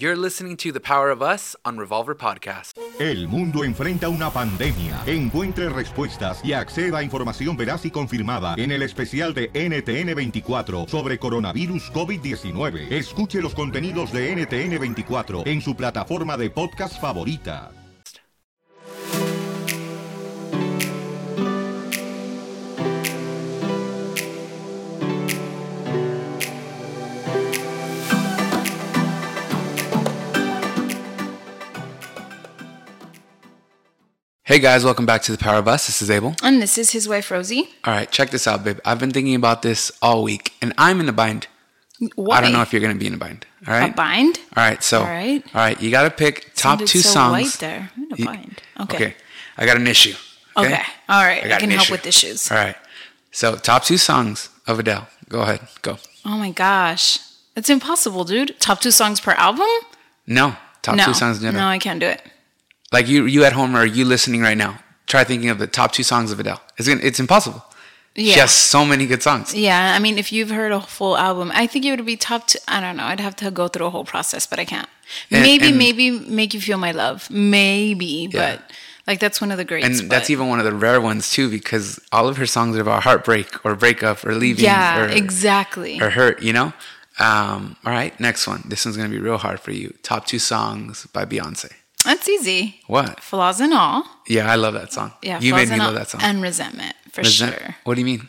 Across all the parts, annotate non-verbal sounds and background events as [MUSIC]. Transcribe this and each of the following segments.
You're listening to The Power of Us on Revolver Podcast. El mundo enfrenta una pandemia. Encuentre respuestas y acceda a información veraz y confirmada en el especial de NTN24 sobre coronavirus COVID-19. Escuche los contenidos de NTN24 en su plataforma de podcast favorita. Hey guys, welcome back to The Power of Us. This is Abel. And this is his wife, Rosie. All right, check this out, babe. I've been thinking about this all week, and I'm in a bind. Why? I don't know if you're going to be in a bind. All right? A bind? All right, so. All right. All right, you got to pick top Sounded two so songs. white there. I'm in a bind. Okay. Okay, I got an issue. Okay. Okay. All right. I, got can an help with issues. All right. So, top two songs of Adele. Go ahead. Go. Oh my gosh. It's impossible, dude. Top two songs per album? No. Top no. two songs in general. No, I can't do it. Like you, you at home or you listening right now. Try thinking of the top two songs of Adele. It's gonna, it's impossible. She has so many good songs. Yeah, I mean, if you've heard a full album, I think it would be top two. I don't know. I'd have to go through a whole process, but I can't. And- maybe, and- maybe make you feel my love. Maybe, Yeah. but like that's one of the greats. And that's even one of the rare ones too, because all of her songs are about heartbreak or breakup or leaving yeah, or, exactly. or hurt, you know? Um, all right, next one. This one's gonna be real hard for you. Top two songs by Beyonce. That's easy. What? Flaws and all. Yeah, I love that song. Yeah, you flaws made me and love that song. And resentment for Resent- sure. What do you mean?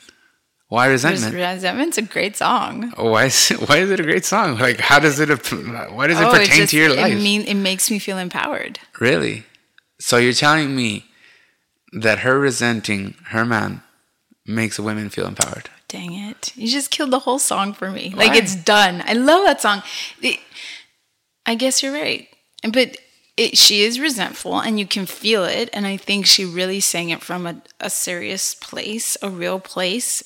Why resentment? Resentment's a great song. why is it, [LAUGHS] why is it a great song? Like, how does it why does it Oh, pertain just- to your life? It mean it makes me feel empowered. Really? So you're telling me that her resenting her man makes women feel empowered? Dang it! You just killed the whole song for me. Like it's done. I love that song. It- I guess you're right, but it, she is resentful, and you can feel it. And I think she really sang it from a, a serious place, a real place.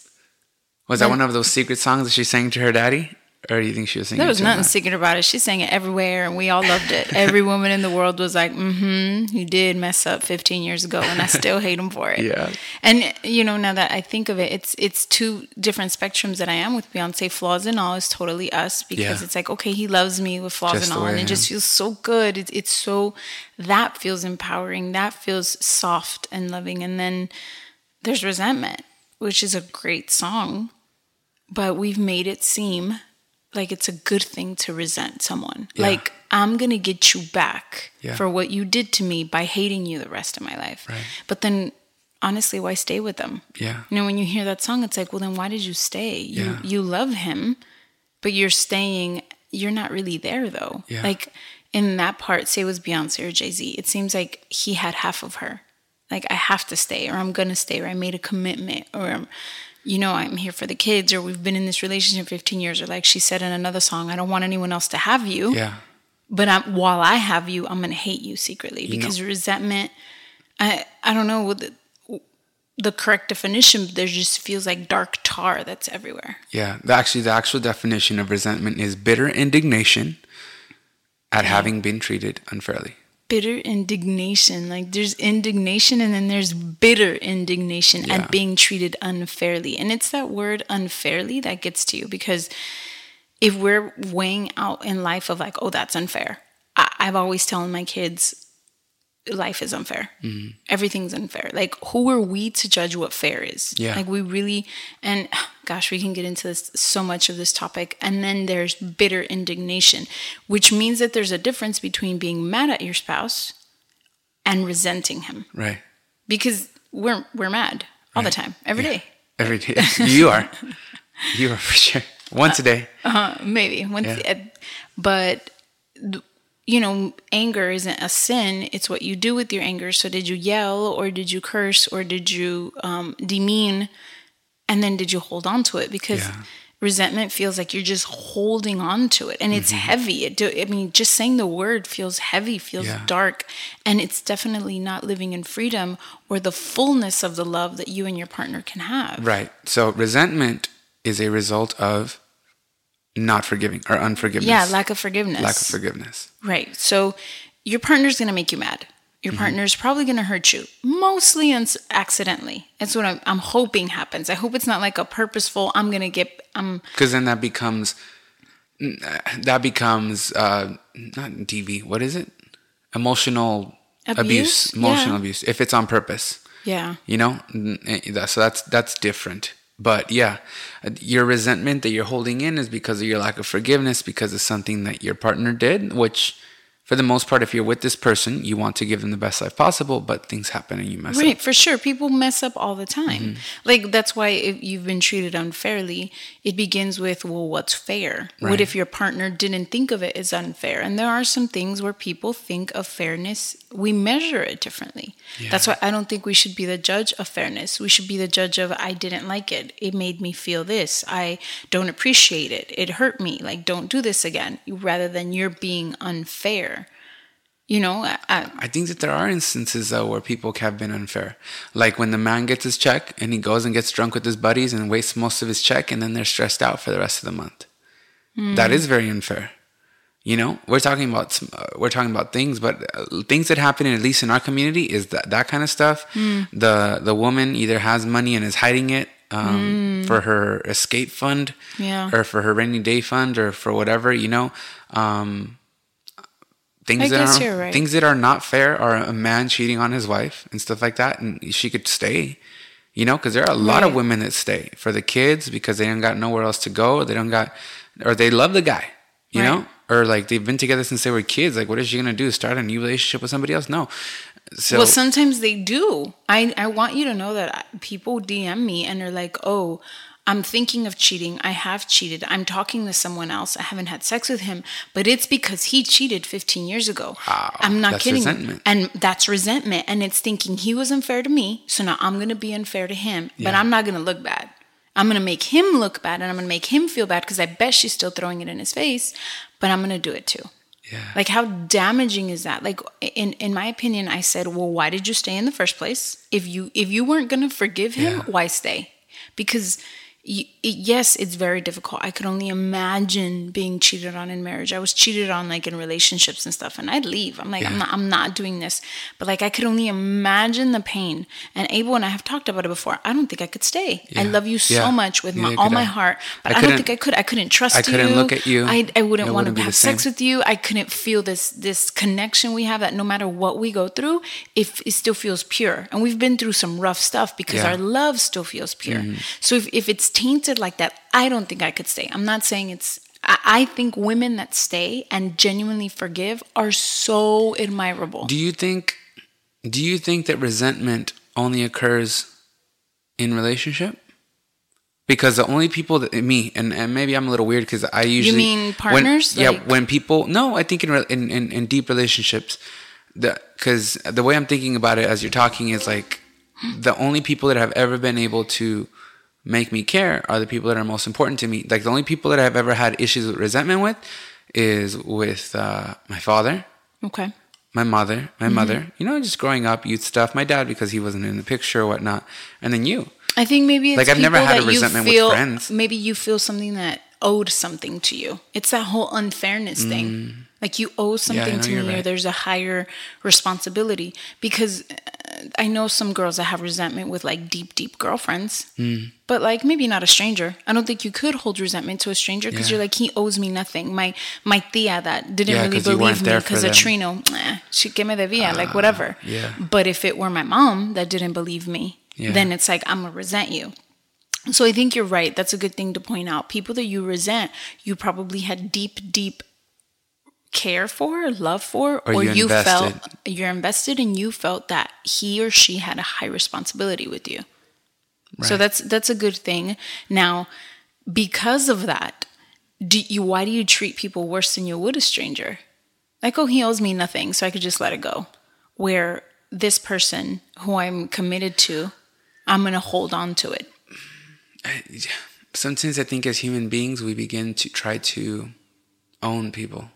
Was that one of those secret songs that she sang to her daddy? Or do you think she was singing There was nothing man? secret about it. She sang it everywhere, and we all loved it. Every [LAUGHS] woman in the world was like, "Mm-hmm, you did mess up 15 years ago, and I still hate him for it." [LAUGHS] Yeah. And you know, now that I think of it, it's it's two different spectrums that I am with Beyonce. Flaws and all is totally us because Yeah. it's like, okay, he loves me with flaws Just and all, and it just feels so good. It's it's so that feels empowering. That feels soft and loving. And then there's resentment, which is a great song, but we've made it seem like it's a good thing to resent someone. Yeah. Like I'm gonna get you back Yeah. for what you did to me by hating you the rest of my life. Right. But then honestly, why stay with them? Yeah. You know, when you hear that song, it's like, well, then why did you stay? You Yeah. you love him, but you're staying. You're not really there though. Yeah. Like in that part, say it was Beyonce or Jay Z. It seems like he had half of her. Like I have to stay, or I'm gonna stay, or I made a commitment, or um, you know, I'm here for the kids, or we've been in this relationship 15 years, or like she said in another song, I don't want anyone else to have you. Yeah. But I'm, while I have you, I'm gonna hate you secretly because resentment. I I don't know what the, the correct definition. But there just feels like dark tar that's everywhere. Yeah. The, actually, the actual definition of resentment is bitter indignation at having been treated unfairly. Bitter indignation, like there's indignation, and then there's bitter indignation Yeah. at being treated unfairly, and it's that word unfairly that gets to you because if we're weighing out in life of like, oh, that's unfair. I, I've always telling my kids, life is unfair. Mm-hmm. Everything's unfair. Like, who are we to judge what fair is? Yeah. Like, we really, and [SIGHS] gosh, we can get into this so much of this topic. And then there's bitter indignation, which means that there's a difference between being mad at your spouse and resenting him Right. because we're we're mad all the time, every day. Every day. [LAUGHS] you are. You are for sure. Once a day. maybe once Yeah. uh, but th- you know anger isn't a sin it's what you do with your anger so did you yell or did you curse or did you um, demean and then did you hold on to it because Yeah. resentment feels like you're just holding on to it and it's Mm-hmm. heavy it do, i mean just saying the word feels heavy feels Yeah. dark and it's definitely not living in freedom or the fullness of the love that you and your partner can have Right. So resentment is a result of not forgiving or unforgiveness. yeah lack of forgiveness lack of forgiveness. Right. So your partner's going to make you mad. Your partner's probably going to hurt you, mostly uns- accidentally. That's what I'm, I'm hoping happens. I hope it's not like a purposeful, I'm going to get, I'm, Because then that becomes that becomes uh, not DV. What is it? Emotional abuse. Abuse? Emotional Yeah. abuse. If it's on purpose, Yeah. you know. Eh, So that's that's different. But yeah, your resentment that you're holding in is because of your lack of forgiveness, because of something that your partner did, which. For the most part, if you're with this person, you want to give them the best life possible, but things happen and you mess Right, up. Right, for sure. People mess up all the time. Mm-hmm. Like that's why if you've been treated unfairly, it begins with, well, what's fair? Right. What if your partner didn't think of it as unfair? And there are some things where people think of fairness, we measure it differently. That's why I don't think we should be the judge of fairness. We should be the judge of I didn't like it. It made me feel this. I don't appreciate it. It hurt me. Like don't do this again. Rather than you're being unfair. You know, I, I, think that there are instances though where people have been unfair. Like when the man gets his check and he goes and gets drunk with his buddies and wastes most of his check and then they're stressed out for the rest of the month. That is very unfair. You know, we're talking about uh, we're talking about things, but uh, things that happen at least in our community is that that kind of stuff. The the woman either has money and is hiding it um, for her escape fund, Yeah. or for her rainy day fund, or for whatever you know. Um, things I that are right. things that are not fair are a man cheating on his wife and stuff like that, and she could stay. You know, because there are a lot of women that stay for the kids because they don't got nowhere else to go. They don't got, or they love the guy. You Right. know, or like they've been together since they were kids. Like, what is she gonna do? Start a new relationship with somebody else? No. So well, sometimes they do. I I want you to know that uh, people DM me and they're like, "Oh, I'm thinking of cheating. I have cheated. I'm talking to someone else. I haven't had sex with him, but it's because he cheated 15 years ago." Wow, I'm not that's kidding. resentment. And that's resentment and it's thinking he was unfair to me, so now I'm going to be unfair to him, but I'm not going to look bad. I'm going to make him look bad and I'm going to make him feel bad because I bet she's still throwing it in his face, but I'm going to do it too. yeah, Like how damaging is that? Like in in my opinion, I said, "Well, why did you stay in the first place? If you if you weren't going to forgive him, Yeah. why stay?" Because yes, it's very difficult. I could only imagine being cheated on in marriage. I was cheated on like in relationships and stuff, and I'd leave. I'm like, I'm not, I'm not doing this. But like, I could only imagine the pain. And Abel and I have talked about it before. I don't think I could stay. I love you so Yeah. much with my, all my I. heart, but I I, don't think I could. I couldn't trust you. I couldn't look at you. I, I wouldn't want wouldn't to have sex with you. I couldn't feel this this connection we have that no matter what we go through, if it still feels pure. And we've been through some rough stuff because Yeah. Mm-hmm. our love still feels pure. So if, if it's tainted like that, I don't think I could stay. I'm not saying it's I, think women that stay and genuinely forgive are so admirable. Do you think do you think that resentment only occurs in relationship? Because the only people that me and, and maybe I'm a little weird because I usually you mean when- partners? yeah, Like- when people no, I think in in, in, in deep relationships, the because the way I'm thinking about it as you're talking is like the only people that have ever been able to make me care are the people that are most important to me. Like the only people that I've ever had issues with resentment with is with uh, my father okay. my mother, my Mm-hmm. mother, you know, just growing up, youth stuff, my dad because he wasn't in the picture or whatnot, and then you. I think maybe it's Like, I've never had a resentment with friends. Maybe you feel something that owed something to you. It's that whole unfairness thing. Like you owe something Mm. know, to me, or there's a higher responsibility. Because I know some girls that have resentment with like deep, deep girlfriends, Mm. but like maybe not a stranger. I don't think you could hold resentment to a stranger because Yeah. you're like he owes me nothing. My my tia that didn't Yeah, really believe me because. Ah, Trino, eh, she que me debía, like whatever. yeah. But if it were my mom that didn't believe me, Yeah. then it's like I'm gonna resent you. So I think you're right. That's a good thing to point out. People that you resent, you probably had deep, deep care for, love for, Or or, you you, felt you're invested and you felt that he or she had a high responsibility with you. So that's that's a good thing. Now, because of that, do you why do you treat people worse than you would a stranger? Like, oh, he owes me nothing, so I could just let it go. Where this person who I'm committed to, I'm gonna hold on to it. Sometimes I think as human beings, we begin to try to own people,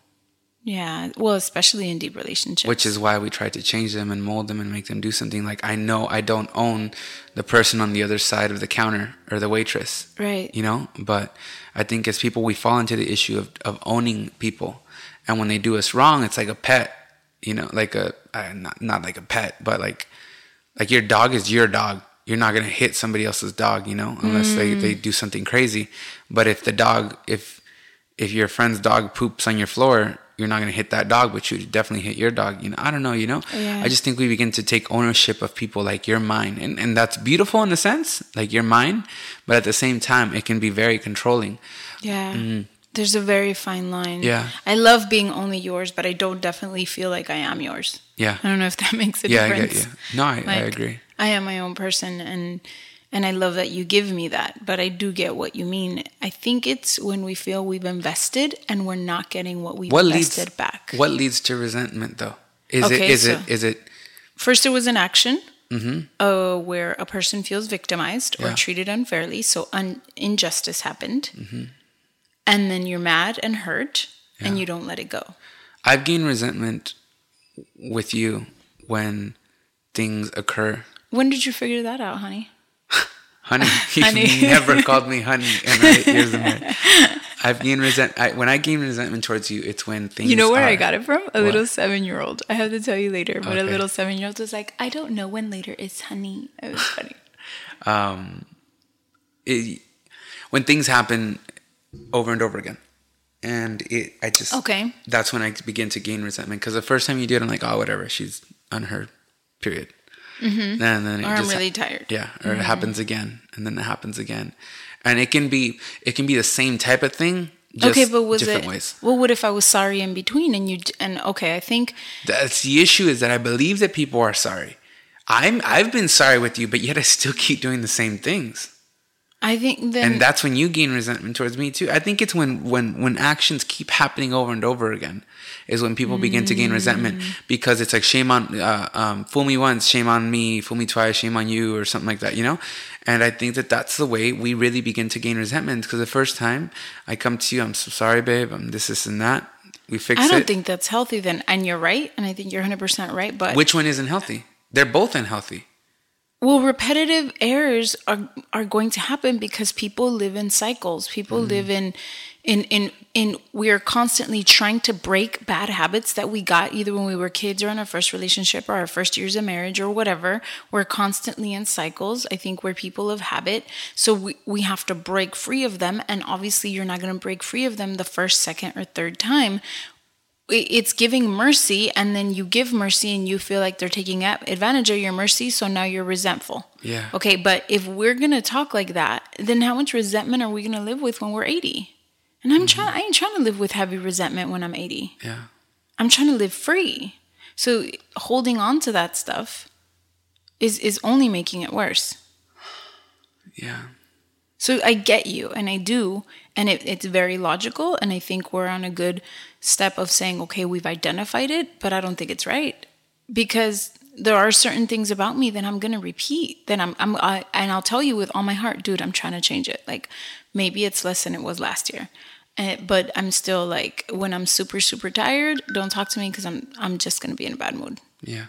Yeah, well, especially in deep relationships. which is why we try to change them and mold them and make them do something. Like, I know I don't own the person on the other side of the counter or the waitress. right. you know but i think as people we fall into the issue of, of owning people and when they do us wrong it's like a pet you know like a uh, not, not like a pet but like like your dog is your dog you're not going to hit somebody else's dog you know unless they, they do something crazy but if the dog if if your friend's dog poops on your floor, you're not going to hit that dog, but you definitely hit your dog. You know, I don't know, you know? Yeah. I just think we begin to take ownership of people like you're mine. And, and that's beautiful in a sense, like you're mine. But at the same time, it can be very controlling. Yeah. There's a very fine line. Mm. Yeah. I love being only yours, but I don't definitely feel like I am yours. Yeah. I don't know if that [LAUGHS] makes a Yeah, difference. get you. No, I, I agree. I am my own person and and I love that you give me that, but I do get what you mean. I think it's when we feel we've invested and we're not getting what we What leads invested back. What leads to resentment though? Is Okay, it is so- it is it First, it was an action uh, where a person feels victimized or Mm-hmm. Treated unfairly, so un- injustice happened, Mm-hmm. and then you're mad and hurt, and you don't let it go. I've gained resentment with you when things occur. When did you figure that out, honey? Honey, [LAUGHS] you Honey. never called me honey in my years of marriage. I've gained resent. I, when I gain resentment towards you, it's when things. You know where I got it from? A What? little seven year old. I have to tell you later, but a little seven year old was like, I don't know when later is honey. It was funny. [LAUGHS] um, it, when things happen over and over again, and it, I just Okay. That's when I begin to gain resentment because the first time you do it, I'm like, oh, whatever, she's on her period. Mm-hmm. And then it Or I'm really tired. Yeah, or it happens again, and then it happens again, and it can be it can be the same type of thing. Just okay, but was different it? ways? Well, what if I was sorry in between and you? And okay, I think That's the issue is that I believe that people are sorry. I'm I've been sorry with you, but yet I still [LAUGHS] keep doing the same things. I think then and that's when you gain resentment towards me too. I think it's when when when actions keep happening over and over again is when people begin to gain resentment Mm. because it's like shame on uh, um, fool me once, shame on me, fool me twice, shame on you, or something like that, you know. And I think that that's the way we really begin to gain resentment because the first time I come to you, I'm so sorry, babe, I'm this, this, and that. We fix I don't it. think that's healthy. Then, and you're right, and I think you're 100 percent right. But Which one isn't healthy? They're both unhealthy. Well, repetitive errors are are going to happen because people live in cycles. People Mm-hmm. live in in in in we are constantly trying to break bad habits that we got either when we were kids or in our first relationship or our first years of marriage or whatever. We're constantly in cycles. I think we're people of habit. So we, we have to break free of them. And obviously you're not gonna break free of them the first, second, or third time it's giving mercy and then you give mercy and you feel like they're taking advantage of your mercy so now you're resentful Yeah. okay but if we're gonna talk like that then how much resentment are we gonna live with when we're 80 and i'm trying i ain't trying to live with heavy resentment when i'm 80 Yeah. i'm trying to live free so holding on to that stuff is is only making it worse Yeah. So I get you, and I do, and it, it's very logical. And I think we're on a good step of saying, okay, we've identified it, but I don't think it's right because there are certain things about me that I'm gonna repeat. That I'm, I'm, I, and I'll tell you with all my heart, dude, I'm trying to change it. Like maybe it's less than it was last year, Eh, but I'm still like when I'm super super tired, don't talk to me because I'm I'm just gonna be in a bad mood Yeah.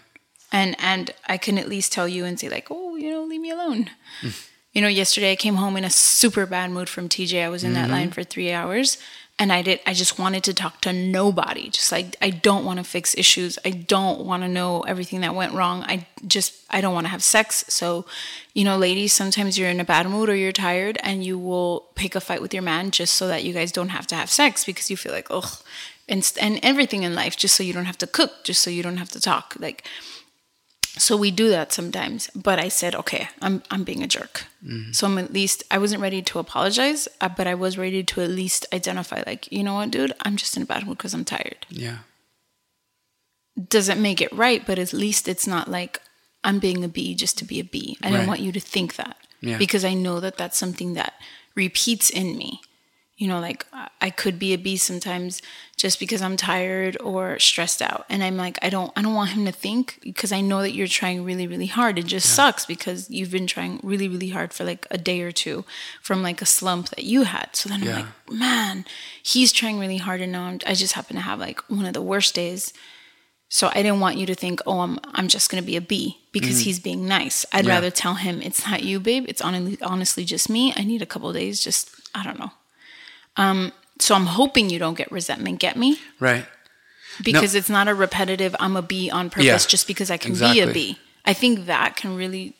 and and I can at least tell you and say like, oh, you know, leave me alone. You know, yesterday I came home in a super bad mood from TJ. I was in Mm-hmm. that line for three hours, and I did. I just wanted to talk to nobody. Just like I don't want to fix issues. I don't want to know everything that went wrong. I just I don't want to have sex. So, you know, ladies, sometimes you're in a bad mood or you're tired, and you will pick a fight with your man just so that you guys don't have to have sex because you feel like ugh, and and everything in life just so you don't have to cook, just so you don't have to talk, like. So we do that sometimes. But I said, okay, I'm I'm being a jerk. So I'm at least I wasn't ready to apologize, uh, but I was ready to at least identify, like, you know what, dude, I'm just in a bad mood because I'm tired. Yeah. Doesn't make it right, but at least it's not like I'm being a bee just to be a bee. I don't want you to think that Yeah. because I know that that's something that repeats in me. You know, like I- could be a bee sometimes just because I'm tired or stressed out, and I'm like, I don't, I don't want him to think because I know that you're trying really, really hard. It just sucks because you've been trying really, really hard for like a day or two from like a slump that you had. So then I'm like, man, he's trying really hard, and now I'm, I just happen to have like one of the worst days. So I didn't want you to think, oh, I'm I'm just gonna be a bee because mm-hmm. he's being nice. I'd Yeah. rather tell him it's not you, babe. It's honestly honestly just me. I need a couple days. Just I don't know. Um. So I'm hoping you don't get resentment. Get me? Right. Because it's not a repetitive. I'm a bee on purpose Yeah, just because I can be a exactly. bee. I think that can really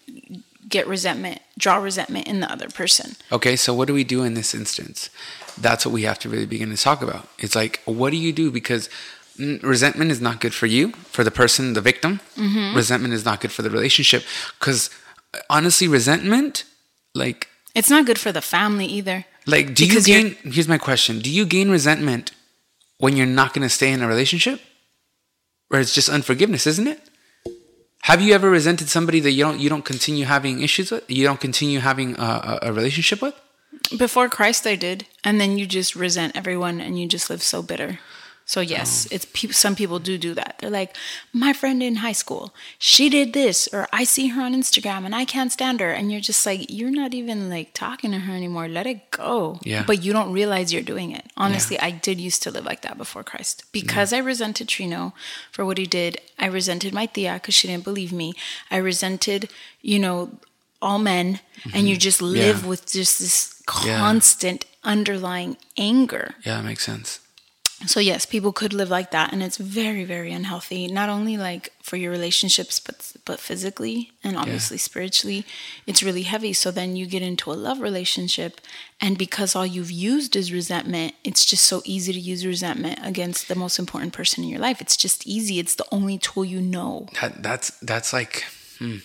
get resentment, draw resentment in the other person. Okay, so what do we do in this instance? That's what we have to really begin to talk about. It's like, what do you do? Because mm, resentment is not good for you, for the person, the victim. Mm-hmm. Resentment is not good for the relationship. Because honestly, resentment, like, It's not good for the family either. Like, do Because you gain? Here's my question: Do you gain resentment when you're not going to stay in a relationship, or it's just unforgiveness, isn't it? Have you ever resented somebody that you don't you don't continue having issues with? You don't continue having a, a, a relationship with? Before Christ, I did, and then you just resent everyone, and you just live so bitter. So yes, it's peop some people do do that. They're like, my friend in high school, she did this, or I see her on Instagram and I can't stand her, and you're just like, you're not even like talking to her anymore. Let it go. Yeah. But you don't realize you're doing it. Honestly, I did used to live like that before Christ because I resented Trino for what he did. I resented my tia because she didn't believe me. I resented, you know, all men, and you just live Mm-hmm. Yeah. with just this Yeah. constant underlying anger. Yeah, that makes sense. So yes, people could live like that and it's very very unhealthy, not only like for your relationships but but physically and obviously spiritually. It's really heavy. So then you get into a love relationship and because all you've used is resentment, it's just so easy to use resentment against the most important person in your life. It's just easy. It's the only tool you know. That that's that's like hmm,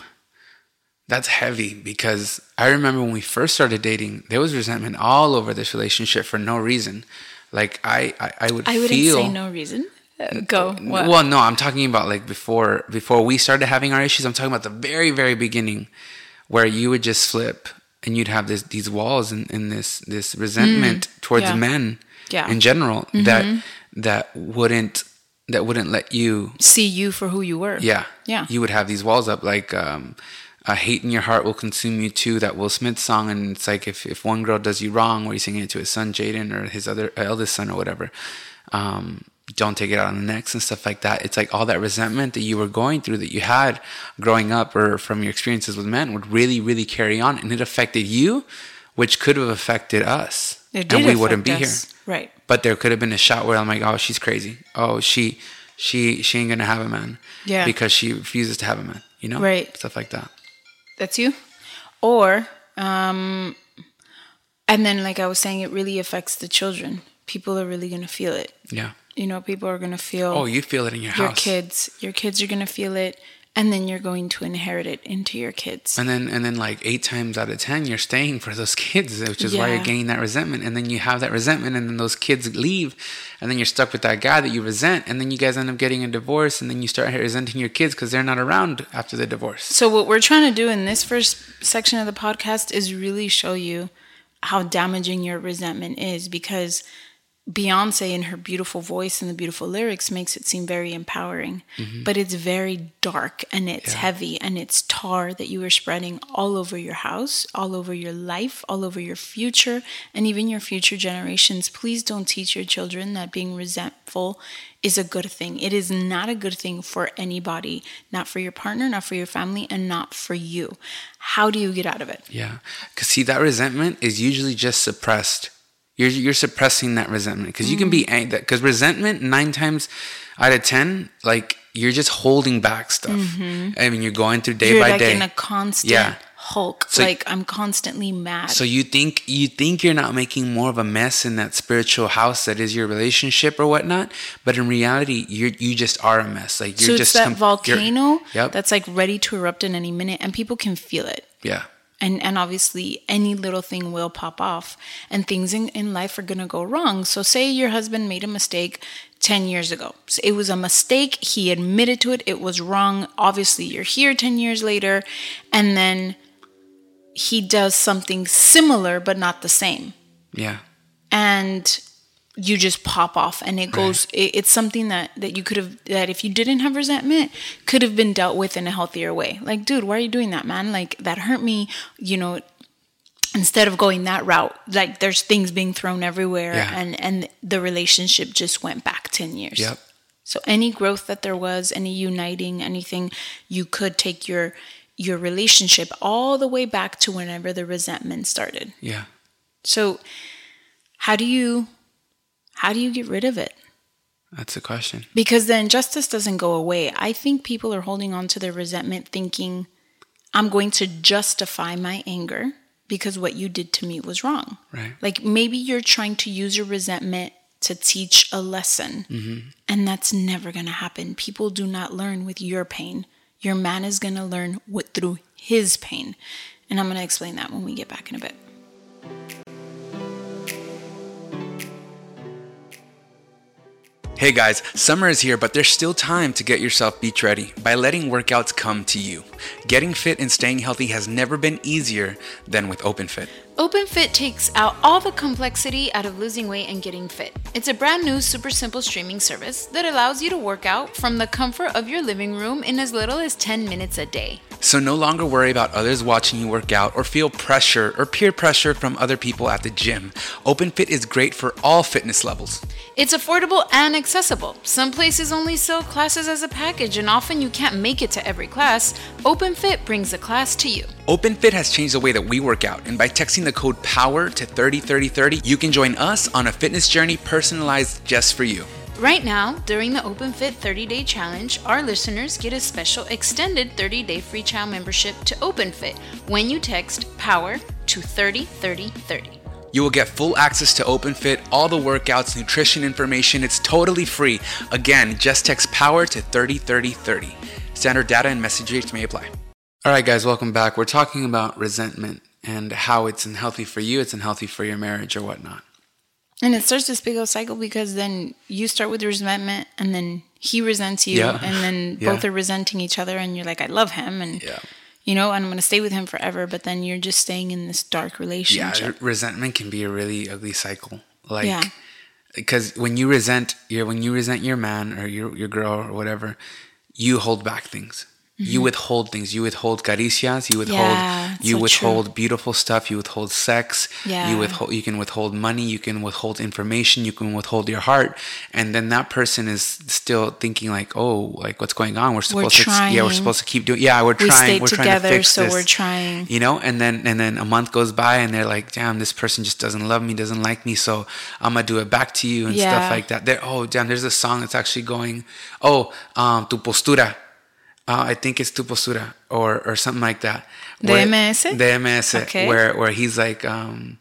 that's heavy because I remember when we first started dating, there was resentment all over this relationship for no reason. Like I I, I would I wouldn't feel say no reason. Uh, go. What? Well, no, I'm talking about like before before we started having our issues. I'm talking about the very very beginning, where you would just flip and you'd have this these walls and, and this this resentment towards Mm. yeah. men Yeah. Mm-hmm. in general that that wouldn't that wouldn't let you See you for who you were. yeah Yeah. you would have these walls up like um a hate in your heart will consume you too that will smith song and it's like if, if one girl does you wrong where he's singing it to his son jaden or his other eldest son or whatever um don't take it out on the next and stuff like that it's like all that resentment that you were going through that you had growing up or from your experiences with men would really really carry on and it affected you which could have affected us It and we wouldn't be affect here. Right. but there could have been a shot where I'm like, oh, she's crazy. Oh, she, she, she ain't gonna have a man. Yeah. Because she refuses to have a man. You know. Right. Stuff like that. That's you. Or, um, and then, like I was saying, it really affects the children. People are really going to feel it. Yeah. You know, people are going to feel Oh, you feel it in your house. your kids. Your kids are going to feel it. And then you're going to inherit it into your kids. And then, and then, like eight times out of ten, you're staying for those [LAUGHS] kids, which is why you're gaining that resentment. And then you have that resentment, and then those kids leave, and then you're stuck with that guy that you resent, and then you guys end up getting a divorce, and then you start resenting your kids because they're not around after the divorce. So, what we're trying to do in this first section of the podcast is really show you how damaging your resentment is because Beyonce, in her beautiful voice and the beautiful lyrics, makes it seem very empowering. Mm-hmm. But it's very dark and it's Yeah. heavy and it's tar that you are spreading all over your house, all over your life, all over your future, and even your future generations. Please don't teach your children that being resentful is a good thing. It is not a good thing for anybody, not for your partner, not for your family, and not for you. How do you get out of it? Yeah, because see, that resentment is usually just suppressed. You're you're suppressing that resentment because you can be Mm. angry. Because resentment nine times out of ten, like you're just holding back stuff. I mean, you're going through day Mm-hmm. You're by like day. in a constant Yeah. hulk. So- like I'm constantly mad. so you think you think you're not making more of a mess in that spiritual house that is your relationship or whatnot, but in reality, you you just are a mess. Like you're so it's just that com- volcano Yep. that's like ready to erupt in any minute, and people can feel it. yeah. And and obviously any little thing will pop off, and things in, in life are gonna go wrong. So say your husband made a mistake ten years ago. So it was a mistake. He admitted to it. It was wrong. Obviously, you're here ten years later, and then he does something similar but not the same Yeah. and you just pop off and it goes it, it's something that that you could have that if you didn't have resentment could have been dealt with in a healthier way like dude why are you doing that man like that hurt me you know instead of going that route like there's things being thrown everywhere Yeah. and and the relationship just went back 10 years Yep. so any growth that there was any uniting anything you could take your your relationship all the way back to whenever the resentment started Yeah. so how do you how do you get rid of it? That's the question. Because the injustice doesn't go away. I think people are holding on to their resentment thinking I'm going to justify my anger because what you did to me was wrong. Right. Like maybe you're trying to use your resentment to teach a lesson, mm-hmm. and that's never going to happen. People do not learn with your pain. Your man is going to learn with, through his pain. And I'm going to explain that when we get back in a bit. Hey guys, summer is here, but there's still time to get yourself beach ready by letting workouts come to you. Getting fit and staying healthy has never been easier than with OpenFit. OpenFit takes out all the complexity out of losing weight and getting fit. It's a brand new, super simple streaming service that allows you to work out from the comfort of your living room in as little as 10 minutes a day. So no longer worry about others watching you work out or feel pressure or peer pressure from other people at the gym. OpenFit is great for all fitness levels. It's affordable and accessible. Some places only sell classes as a package, and often you can't make it to every class. OpenFit brings a class to you. OpenFit has changed the way that we work out, and by texting the code POWER to 303030, you can join us on a fitness journey personalized just for you. Right now, during the OpenFit 30 day challenge, our listeners get a special extended 30 day free trial membership to OpenFit when you text POWER to 303030. You will get full access to OpenFit, all the workouts, nutrition information. It's totally free. Again, just text POWER to 303030. Standard data and message rates may apply. All right, guys, welcome back. We're talking about resentment and how it's unhealthy for you, it's unhealthy for your marriage or whatnot. And it starts this big old cycle because then you start with resentment and then he resents you Yeah. and then [LAUGHS] Yeah. both are resenting each other and you're like, I love him and Yeah. you know, and I'm gonna stay with him forever, but then you're just staying in this dark relationship. Yeah, resentment can be a really ugly cycle. Like, Yeah. because when you resent your when you resent your man or your your girl or whatever, you hold back things. You withhold things. You withhold caricias. You withhold. Mm-hmm. Yeah, you so withhold beautiful stuff. You withhold sex. Yeah. You withhold. You can withhold money. You can withhold information. You can withhold your heart. And then that person is still thinking like, oh, like what's going on? We're supposed to. Yeah, we're supposed to keep doing. Yeah, we're We trying. we're trying together, to fix so this we're trying. you know and then and then a month goes by and they're like damn this person just doesn't love me doesn't like me so i'm gonna do it back to you and Yeah. stuff like that there oh damn there's a song that's actually going oh um tu postura uh, I think it's tu postura or or something like that. Where- DMS? DMS. Okay. Where where he's like um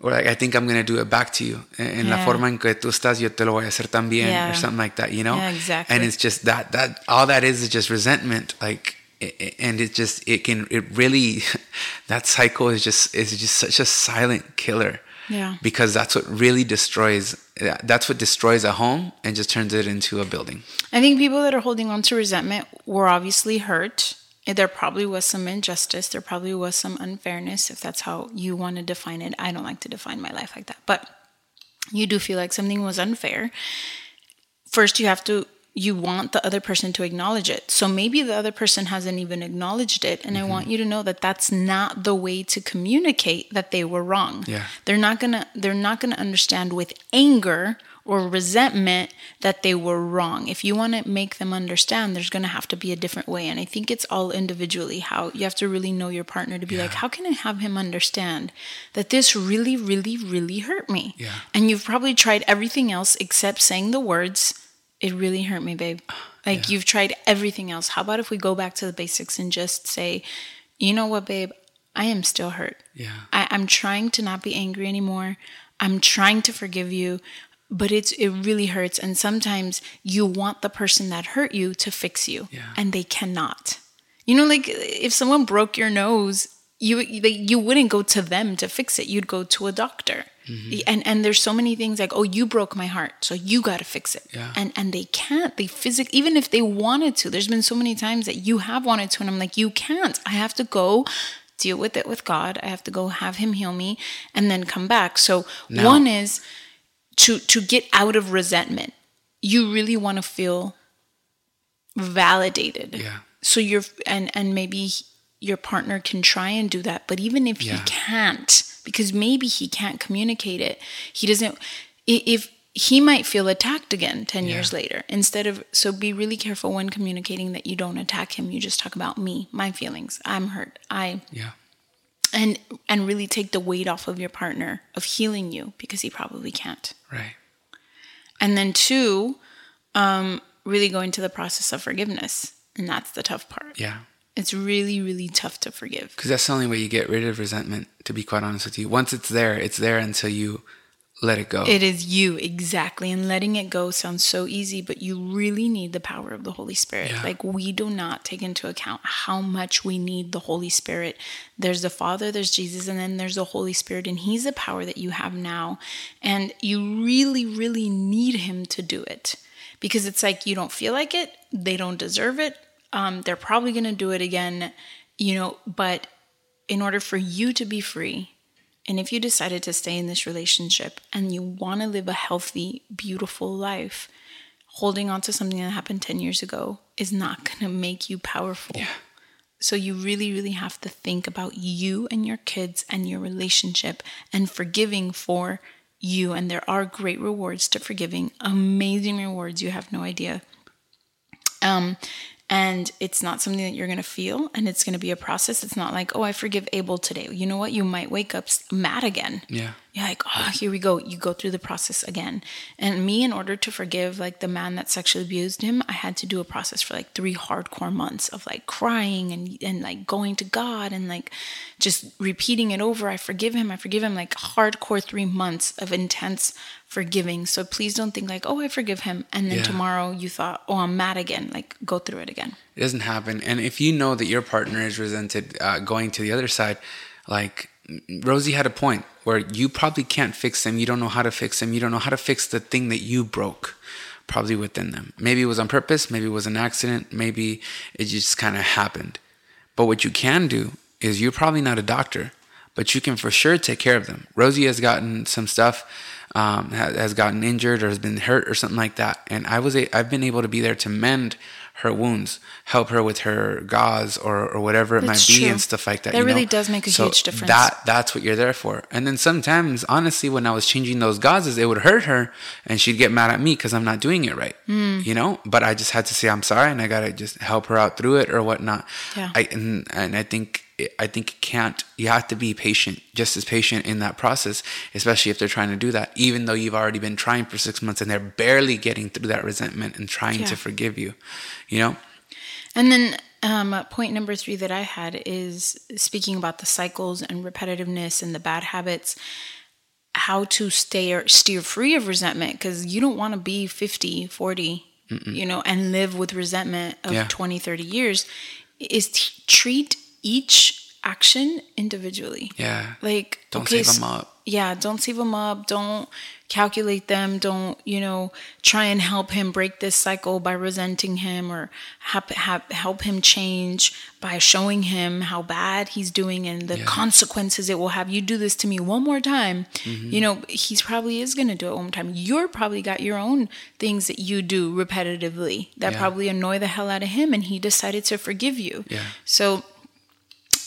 or like I think I'm gonna do it back to you. En en la Yeah. forma en que tú estás, yo te lo voy a hacer también, Yeah. or something like that, you know? Yeah, exactly. And it's just that that all that is is just resentment, like, and it just it can it really [LAUGHS] that cycle is just is just such a silent killer. Yeah. Because that's what really destroys. That's what destroys a home and just turns it into a building. I think people that are holding on to resentment were obviously hurt. There probably was some injustice. There probably was some unfairness, if that's how you want to define it. I don't like to define my life like that. But you do feel like something was unfair. First, you have to, you want the other person to acknowledge it. So maybe the other person hasn't even acknowledged it. And I mm-hmm. want you to know that that's not the way to communicate that they were wrong. Yeah. They're not going to, they're not going to understand with anger or resentment that they were wrong. If you want to make them understand, there's going to have to be a different way. And I think it's all individually how you have to really know your partner to be like, how can I have him understand that this really, really, really hurt me? Yeah. And you've probably tried everything else except saying the words, it really hurt me, babe. [SIGHS] Like you've tried everything else. How about if we go back to the basics and just say, you know what, babe? I am still hurt. Yeah. I, I'm trying to not be angry anymore. I'm trying to forgive you, but it's it really hurts. And sometimes you want the person that hurt you to fix you, Yeah. and they cannot. You know, like if someone broke your nose, you you wouldn't go to them to fix it. You'd go to a doctor. Mm-hmm. And and there's so many things like, oh, you broke my heart, so you got to fix it. Yeah. And and they can't. They physically, even if they wanted to. There's been so many times that you have wanted to, and I'm like, you can't. I have to go deal with it with God. I have to go have Him heal me, and then come back. So one is to to get out of resentment. You really want to feel validated. Yeah. So you're and and maybe your partner can try and do that, but even if Yeah. he can't, because maybe he can't communicate it, he doesn't. If he might feel attacked again 10 years later instead of so be really careful when communicating that you don't attack him you just talk about me my feelings i'm hurt i Yeah. and and really take the weight off of your partner of healing you because he probably can't Right. and then two um really go into the process of forgiveness and that's the tough part Yeah. It's really, really tough to forgive. Because that's the only way you get rid of resentment, to be quite honest with you. Once it's there, it's there until you let it go. It is you, exactly. And letting it go sounds so easy, but you really need the power of the Holy Spirit. Yeah. Like, we do not take into account how much we need the Holy Spirit. There's the Father, there's Jesus, and then there's the Holy Spirit, and He's the power that you have now. And you really, really need Him to do it because it's like you don't feel like it, they don't deserve it. Um, they're probably going to do it again, you know, but in order for you to be free, and if you decided to stay in this relationship and you want to live a healthy, beautiful life, holding on to something that happened 10 years ago is not going to make you powerful. Yeah. So you really, really have to think about you and your kids and your relationship and forgiving for you. And there are great rewards to forgiving, amazing rewards. You have no idea. Um, and it's not something that you're going to feel and it's going to be a process. It's not like oh i forgive abel today. You know what? You might wake up mad again. Yeah. You're like oh here we go. You go through the process again. And me in order to forgive like the man that sexually abused him i had to do a process for like three hardcore months of like crying and and like going to god and like just repeating it over. I forgive him. I forgive him like hardcore three months of intense forgiving. So please don't think like oh i forgive him. And then Yeah. tomorrow you thought oh i'm mad again. Like go through it again. It doesn't happen. And if you know that your partner is resented uh, going to the other side, like Rosie had a point where you probably can't fix them. You don't know how to fix them. You don't know how to fix the thing that you broke probably within them. Maybe it was on purpose. Maybe it was an accident. Maybe it just kind of happened. But what you can do is you're probably not a doctor, but you can for sure take care of them. Rosie has gotten some stuff, um, has, gotten injured or has been hurt or something like that, and I was a, I've been able to be there to mend her wounds, help her with her gauze or, or whatever it That's might be true. and stuff like that. That really know? does make a So huge difference. That that's what you're there for. And then sometimes, honestly, when I was changing those gauzes, it would hurt her, and she'd get mad at me because I'm not doing it right. Hmm. You know, but I just had to say I'm sorry, and I gotta just help her out through it or whatnot. Yeah. I and, and I think I think can't. You have to be patient, just as patient in that process, especially if they're trying to do that. Even though you've already been trying for six months and they're barely getting through that resentment and trying Yeah. to forgive you, you know. And then um, point number three that I had is speaking about the cycles and repetitiveness and the bad habits, how to stay or steer free of resentment because you don't want to be 50, 40, you know, and live with resentment of Yeah. 20, 30 years is t- treat each action individually. Yeah. Like, Don't okay, save 'em s- up. Yeah, don't save them up. Don't calculate them. Don't, you know, try and help him break this cycle by resenting him or hap- hap- help him change by showing him how bad he's doing and the Yeah. consequences it will have. You do this to me one more time, Mm-hmm. you know, he's probably is going to do it one more time. You're probably got your own things that you do repetitively that Yeah. probably annoy the hell out of him and he decided to forgive you. Yeah. So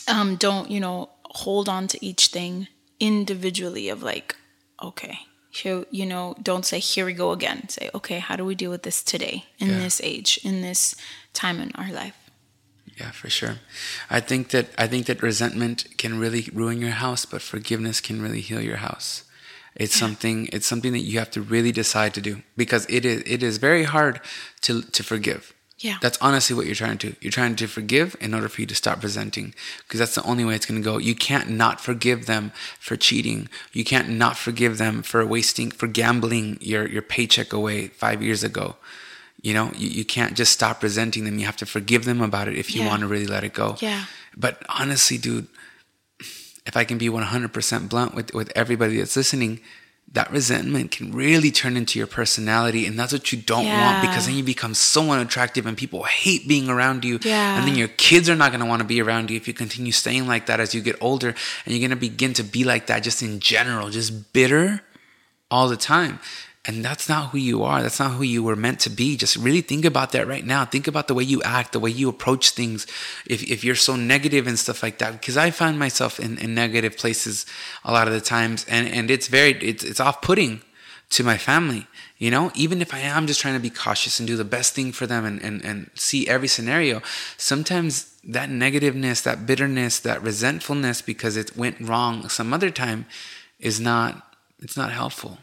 um, don't you know hold on to each thing individually of like okay here you know don't say here we go again say okay how do we deal with this today in Yeah. this age in this time in our life Yeah, for sure. I think that I think that resentment can really ruin your house, but forgiveness can really heal your house. It's something it's something that you have to really decide to do because it is it is very hard to to forgive. Yeah. That's honestly what you're trying to do. You're trying to forgive in order for you to stop resenting because that's the only way it's going to go. You can't not forgive them for cheating. You can't not forgive them for wasting for gambling your your paycheck away 5 years ago. You know, you, you can't just stop resenting them. You have to forgive them about it if you Yeah. want to really let it go. Yeah. But honestly, dude, if I can be 100% blunt with, with everybody that's listening, that resentment can really turn into your personality. And that's what you don't want because then you become so unattractive and people hate being around you. Yeah. And then your kids are not going to want to be around you if you continue staying like that as you get older. And you're going to begin to be like that just in general, just bitter all the time. And that's not who you are. That's not who you were meant to be. Just really think about that right now. Think about the way you act, the way you approach things. If, if you're so negative and stuff like that, because I find myself in, in negative places a lot of the times, and, and it's very, it's, it's off putting to my family. You know, even if I am just trying to be cautious and do the best thing for them and, and, and see every scenario, sometimes that negativeness, that bitterness, that resentfulness because it went wrong some other time is not, it's not helpful.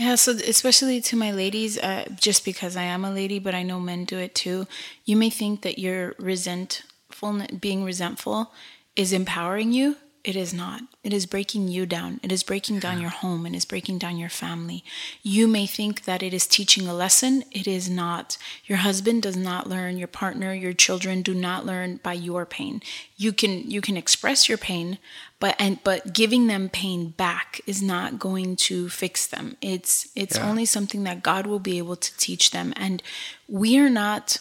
Yeah, so especially to my ladies, uh, just because I am a lady, but I know men do it too. You may think that you're resentful being resentful is empowering you it is not. It is breaking you down. It is breaking down your home and is breaking down your family. You may think that it is teaching a lesson. It is not. Your husband does not learn, your partner, your children do not learn by your pain. You can you can express your pain, but and but giving them pain back is not going to fix them. It's it's Yeah. only something that God will be able to teach them and we are not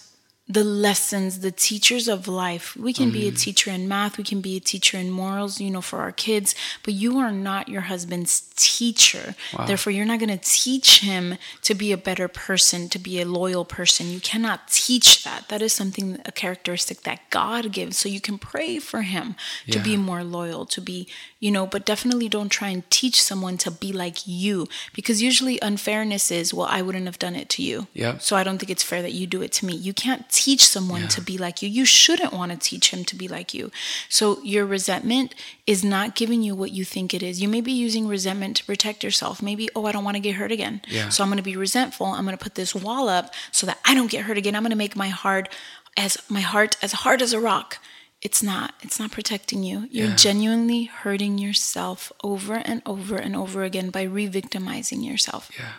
the lessons, the teachers of life. We can be a mm-hmm. teacher in math, we can be a teacher in morals, you know, for our kids, but you are not your husband's teacher. Therefore, you're not going to teach him to be a better person, to be a loyal person. You cannot teach that. That is something, a characteristic that God gives. So you can pray for him to be more loyal, to be, you know, but definitely don't try and teach someone to be like you because usually unfairness is, well, I wouldn't have done it to you. Yep. So I don't think it's fair that you do it to me. You can't teach someone to be like you. You shouldn't want to teach him to be like you. So your resentment is not giving you what you think it is. You may be using resentment to protect yourself. Maybe, oh, I don't want to get hurt again. Yeah. So I'm going to be resentful. I'm going to put this wall up so that I don't get hurt again. I'm going to make my heart as my heart as hard as a rock. It's not. It's not protecting you. You're Yeah. genuinely hurting yourself over and over and over again by re-victimizing yourself. Yeah.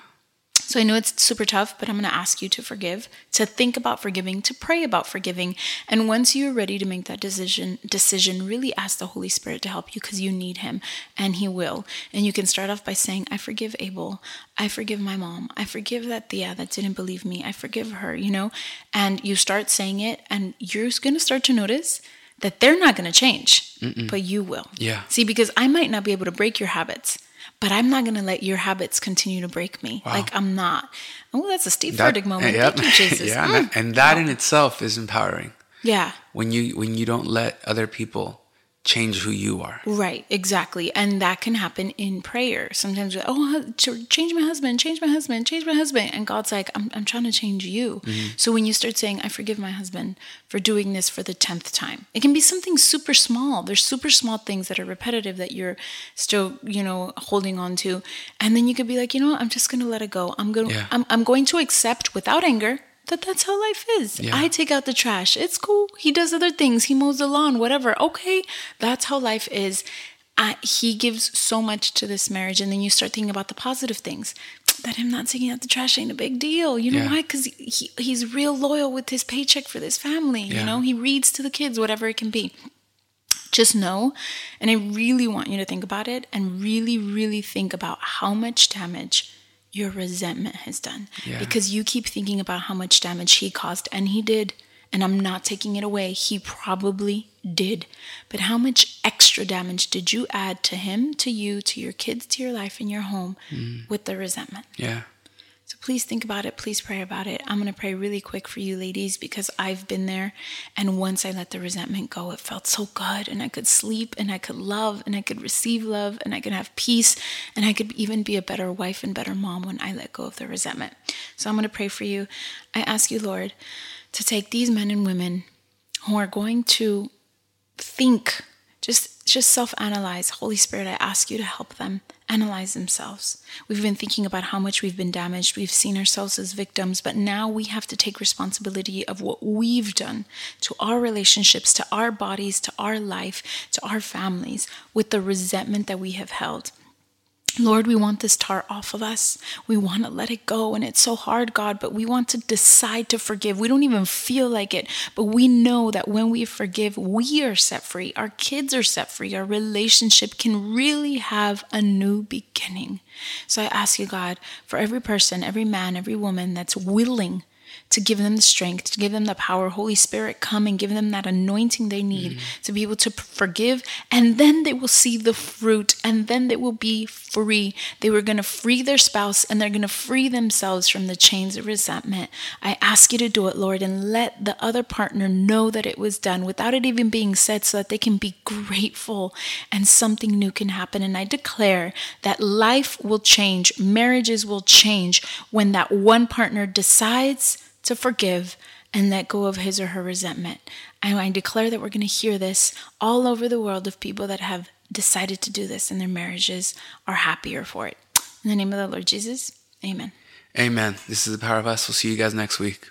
So I know it's super tough, but I'm going to ask you to forgive, to think about forgiving, to pray about forgiving. And once you're ready to make that decision, decision, really ask the Holy Spirit to help you because you need him and he will. And you can start off by saying, I forgive Abel. I forgive my mom. I forgive that Thea that didn't believe me. I forgive her, you know? And you start saying it and you're going to start to notice that they're not going to change, but you will. Yeah. See, because I might not be able to break your habits, but I'm not going to let your habits continue to break me. Like I'm not. Oh, that's a Steve That- Furtick moment. yep. Thank you, [LAUGHS] Jesus. yeah, Mm. and, and that in itself is empowering. Yeah. When you when you don't let other people change who you are. Right, exactly. And that can happen in prayer. Sometimes, we're, oh, change my husband, change my husband, change my husband. And God's like, I'm, I'm trying to change you. Mm-hmm. So when you start saying, I forgive my husband for doing this for the 10th time, it can be something super small. There's super small things that are repetitive that you're still, you know, holding on to. And then you could be like, you know what? I'm just going to let it go. I'm going, Yeah. I'm, I'm going to accept without anger that that's how life is. Yeah. I take out the trash. It's cool. He does other things. He mows the lawn, whatever. Okay, that's how life is. I, he gives so much to this marriage, and then you start thinking about the positive things. That him not taking out the trash ain't a big deal. You know Yeah. why? Because he, he's real loyal with his paycheck for this family. You know, he reads to the kids, whatever it can be just know and i really want you to think about it and really really think about how much damage your resentment has done. Yeah. because you keep thinking about how much damage he caused and he did and i'm not taking it away. He probably did. But how much extra damage did you add to him to you to your kids to your life and your home mm. with the resentment? Yeah. So please think about it. Please pray about it. I'm going to pray really quick for you ladies because I've been there. And once I let the resentment go, it felt so good. And I could sleep and I could love and I could receive love and I could have peace. And I could even be a better wife and better mom when I let go of the resentment. So I'm going to pray for you. I ask you, Lord, to take these men and women who are going to think just just self-analyze holy spirit i ask you to help them analyze themselves. We've been thinking about how much we've been damaged. We've seen ourselves as victims but now we have to take responsibility of what we've done to our relationships to our bodies to our life to our families with the resentment that we have held Lord, we want this tar off of us. We want to let it go. And it's so hard, God, but we want to decide to forgive. We don't even feel like it, but we know that when we forgive, we are set free. Our kids are set free. Our relationship can really have a new beginning. So I ask you, God, for every person, every man, every woman that's willing to give them the strength, to give them the power. Holy Spirit, come and give them that anointing they need mm-hmm. to be able to forgive. And then they will see the fruit and then they will be free. They were going to free their spouse and they're going to free themselves from the chains of resentment. I ask you to do it, Lord, and let the other partner know that it was done without it even being said so that they can be grateful and something new can happen. And I declare that life will change, marriages will change when that one partner decides to forgive and let go of his or her resentment. And I declare that we're going to hear this all over the world of people that have decided to do this and their marriages are happier for it. In the name of the Lord Jesus, amen. Amen. This is the power of us. We'll see you guys next week.